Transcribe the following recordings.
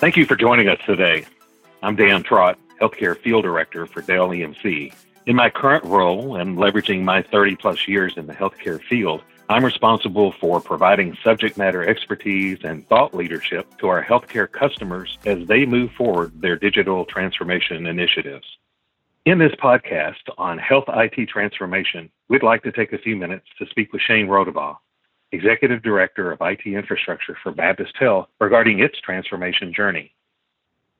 Thank you for joining us today. I'm Dan Trott, Healthcare Field Director for Dell EMC. In my current role and leveraging my 30 plus years in the healthcare field, I'm responsible for providing subject matter expertise and thought leadership to our healthcare customers as they move forward their digital transformation initiatives. In this podcast on health IT transformation, we'd like to take a few minutes to speak with Shane Rodabaugh, Executive Director of IT Infrastructure for Baptist Health, regarding its transformation journey.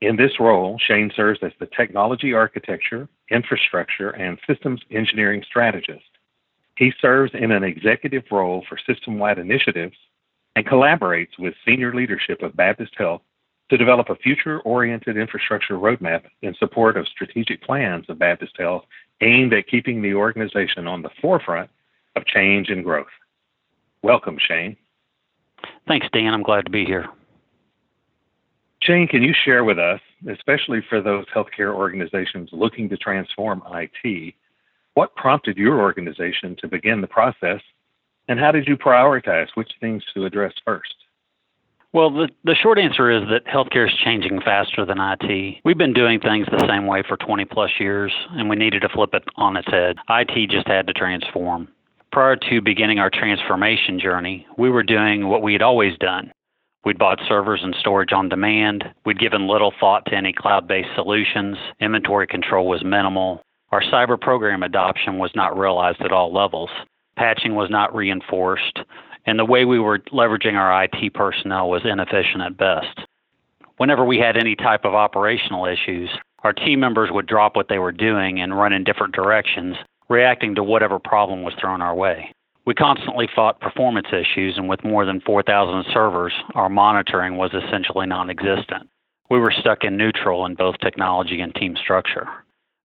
In this role, Shane serves as the technology architecture, infrastructure, and systems engineering strategist. He serves in an executive role for system wide initiatives and collaborates with senior leadership of Baptist Health to develop a future oriented infrastructure roadmap in support of strategic plans of Baptist Health aimed at keeping the organization on the forefront of change and growth. Welcome, Shane. Thanks, Dan. I'm glad to be here. Shane, can you share with us, especially for those healthcare organizations looking to transform IT, what prompted your organization to begin the process, and how did you prioritize which things to address first? Well, the, the short answer is that healthcare is changing faster than IT. We've been doing things the same way for 20 plus years, and we needed to flip it on its head. IT just had to transform. Prior to beginning our transformation journey, we were doing what we had always done. We'd bought servers and storage on demand. We'd given little thought to any cloud based solutions. Inventory control was minimal. Our cyber program adoption was not realized at all levels. Patching was not reinforced and the way we were leveraging our IT personnel was inefficient at best. Whenever we had any type of operational issues, our team members would drop what they were doing and run in different directions, reacting to whatever problem was thrown our way. We constantly fought performance issues, and with more than 4,000 servers, our monitoring was essentially non existent. We were stuck in neutral in both technology and team structure.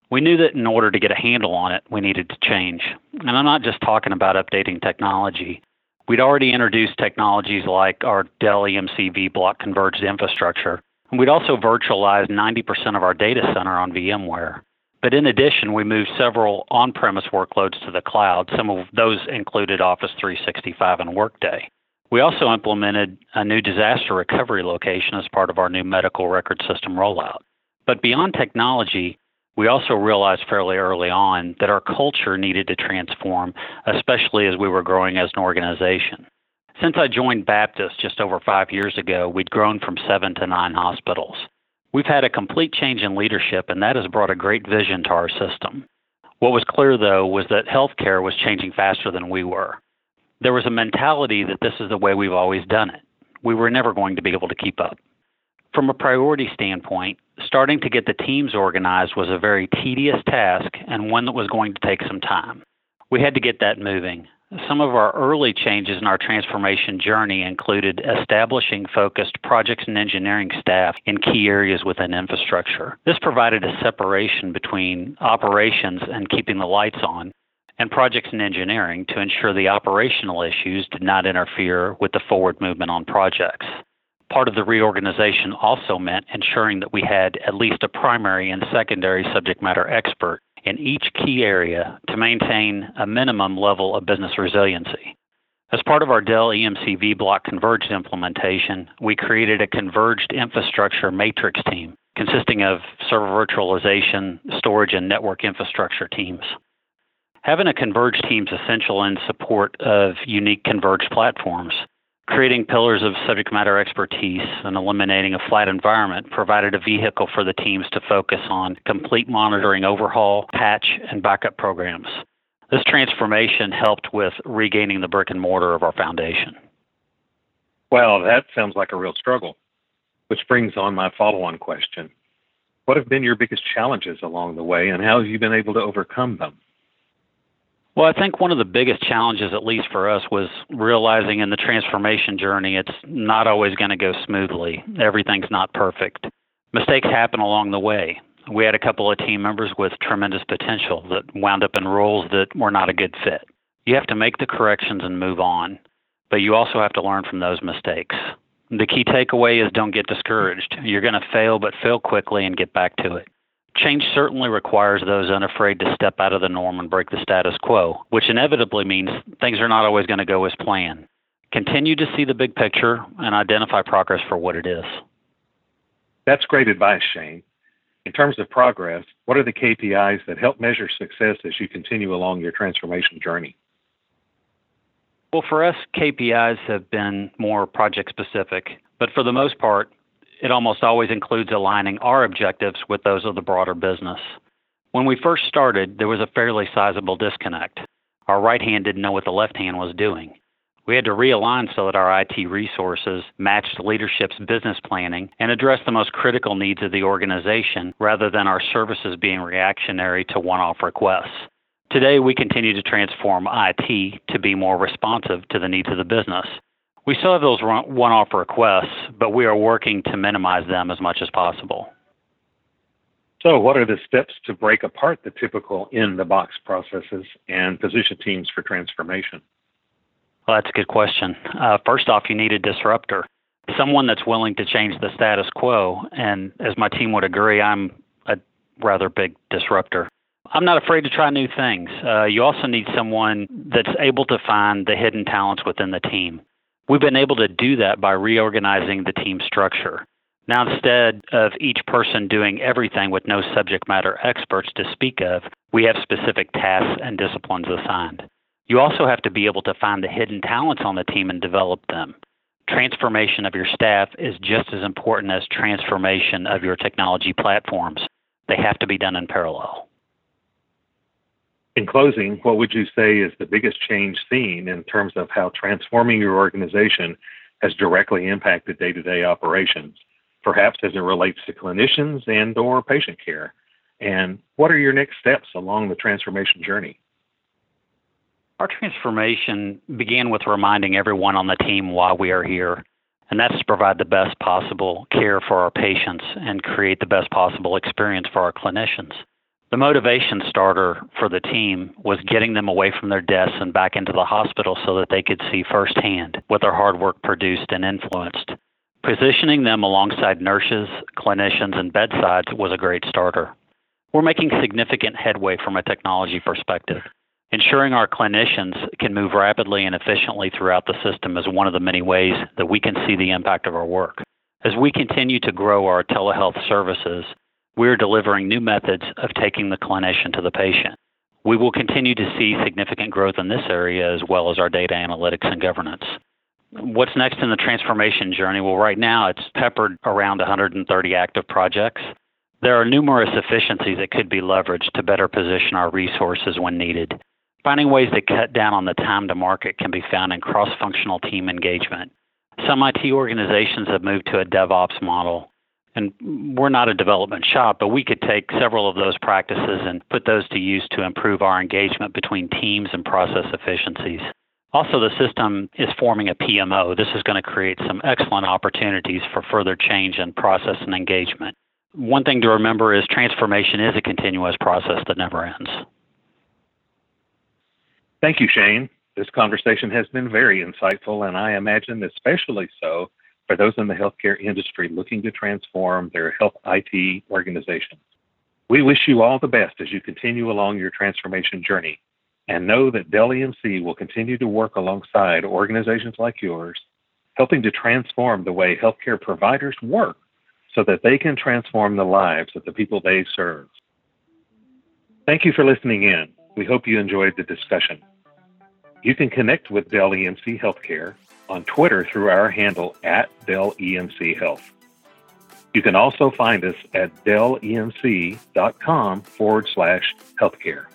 We knew that in order to get a handle on it, we needed to change. And I'm not just talking about updating technology. We'd already introduced technologies like our Dell EMC vBlock converged infrastructure, and we'd also virtualized 90% of our data center on VMware. But in addition, we moved several on premise workloads to the cloud. Some of those included Office 365 and Workday. We also implemented a new disaster recovery location as part of our new medical record system rollout. But beyond technology, we also realized fairly early on that our culture needed to transform, especially as we were growing as an organization. Since I joined Baptist just over five years ago, we'd grown from seven to nine hospitals. We've had a complete change in leadership, and that has brought a great vision to our system. What was clear, though, was that healthcare was changing faster than we were. There was a mentality that this is the way we've always done it. We were never going to be able to keep up. From a priority standpoint, starting to get the teams organized was a very tedious task and one that was going to take some time. We had to get that moving. Some of our early changes in our transformation journey included establishing focused projects and engineering staff in key areas within infrastructure. This provided a separation between operations and keeping the lights on and projects and engineering to ensure the operational issues did not interfere with the forward movement on projects. Part of the reorganization also meant ensuring that we had at least a primary and secondary subject matter expert in each key area to maintain a minimum level of business resiliency. As part of our Dell EMC vBlock converged implementation, we created a converged infrastructure matrix team consisting of server virtualization, storage, and network infrastructure teams. Having a converged team is essential in support of unique converged platforms Creating pillars of subject matter expertise and eliminating a flat environment provided a vehicle for the teams to focus on complete monitoring overhaul, patch, and backup programs. This transformation helped with regaining the brick and mortar of our foundation. Well, that sounds like a real struggle, which brings on my follow on question. What have been your biggest challenges along the way, and how have you been able to overcome them? Well, I think one of the biggest challenges, at least for us, was realizing in the transformation journey it's not always going to go smoothly. Everything's not perfect. Mistakes happen along the way. We had a couple of team members with tremendous potential that wound up in roles that were not a good fit. You have to make the corrections and move on, but you also have to learn from those mistakes. The key takeaway is don't get discouraged. You're going to fail, but fail quickly and get back to it Change certainly requires those unafraid to step out of the norm and break the status quo, which inevitably means things are not always going to go as planned. Continue to see the big picture and identify progress for what it is. That's great advice, Shane. In terms of progress, what are the KPIs that help measure success as you continue along your transformation journey? Well, for us, KPIs have been more project specific, but for the most part, it almost always includes aligning our objectives with those of the broader business. When we first started, there was a fairly sizable disconnect. Our right hand didn't know what the left hand was doing. We had to realign so that our IT resources matched leadership's business planning and addressed the most critical needs of the organization rather than our services being reactionary to one off requests. Today, we continue to transform IT to be more responsive to the needs of the business. We still have those one off requests, but we are working to minimize them as much as possible. So, what are the steps to break apart the typical in the box processes and position teams for transformation? Well, that's a good question. Uh, first off, you need a disruptor, someone that's willing to change the status quo. And as my team would agree, I'm a rather big disruptor. I'm not afraid to try new things. Uh, you also need someone that's able to find the hidden talents within the team. We've been able to do that by reorganizing the team structure. Now, instead of each person doing everything with no subject matter experts to speak of, we have specific tasks and disciplines assigned. You also have to be able to find the hidden talents on the team and develop them. Transformation of your staff is just as important as transformation of your technology platforms. They have to be done in parallel. In closing, what would you say is the biggest change seen in terms of how transforming your organization has directly impacted day-to-day operations, perhaps as it relates to clinicians and or patient care? And what are your next steps along the transformation journey? Our transformation began with reminding everyone on the team why we are here, and that's to provide the best possible care for our patients and create the best possible experience for our clinicians. The motivation starter for the team was getting them away from their desks and back into the hospital so that they could see firsthand what their hard work produced and influenced. Positioning them alongside nurses, clinicians, and bedsides was a great starter. We're making significant headway from a technology perspective. Ensuring our clinicians can move rapidly and efficiently throughout the system is one of the many ways that we can see the impact of our work. As we continue to grow our telehealth services, we're delivering new methods of taking the clinician to the patient. We will continue to see significant growth in this area as well as our data analytics and governance. What's next in the transformation journey? Well, right now it's peppered around 130 active projects. There are numerous efficiencies that could be leveraged to better position our resources when needed. Finding ways to cut down on the time to market can be found in cross functional team engagement. Some IT organizations have moved to a DevOps model and we're not a development shop, but we could take several of those practices and put those to use to improve our engagement between teams and process efficiencies. Also, the system is forming a PMO. This is going to create some excellent opportunities for further change in process and engagement. One thing to remember is transformation is a continuous process that never ends. Thank you, Shane. This conversation has been very insightful, and I imagine especially so for those in the healthcare industry looking to transform their health IT organizations. We wish you all the best as you continue along your transformation journey and know that Dell EMC will continue to work alongside organizations like yours, helping to transform the way healthcare providers work so that they can transform the lives of the people they serve. Thank you for listening in. We hope you enjoyed the discussion. You can connect with Dell EMC Healthcare on Twitter through our handle at Dell EMC Health. You can also find us at dellemc.com forward slash healthcare.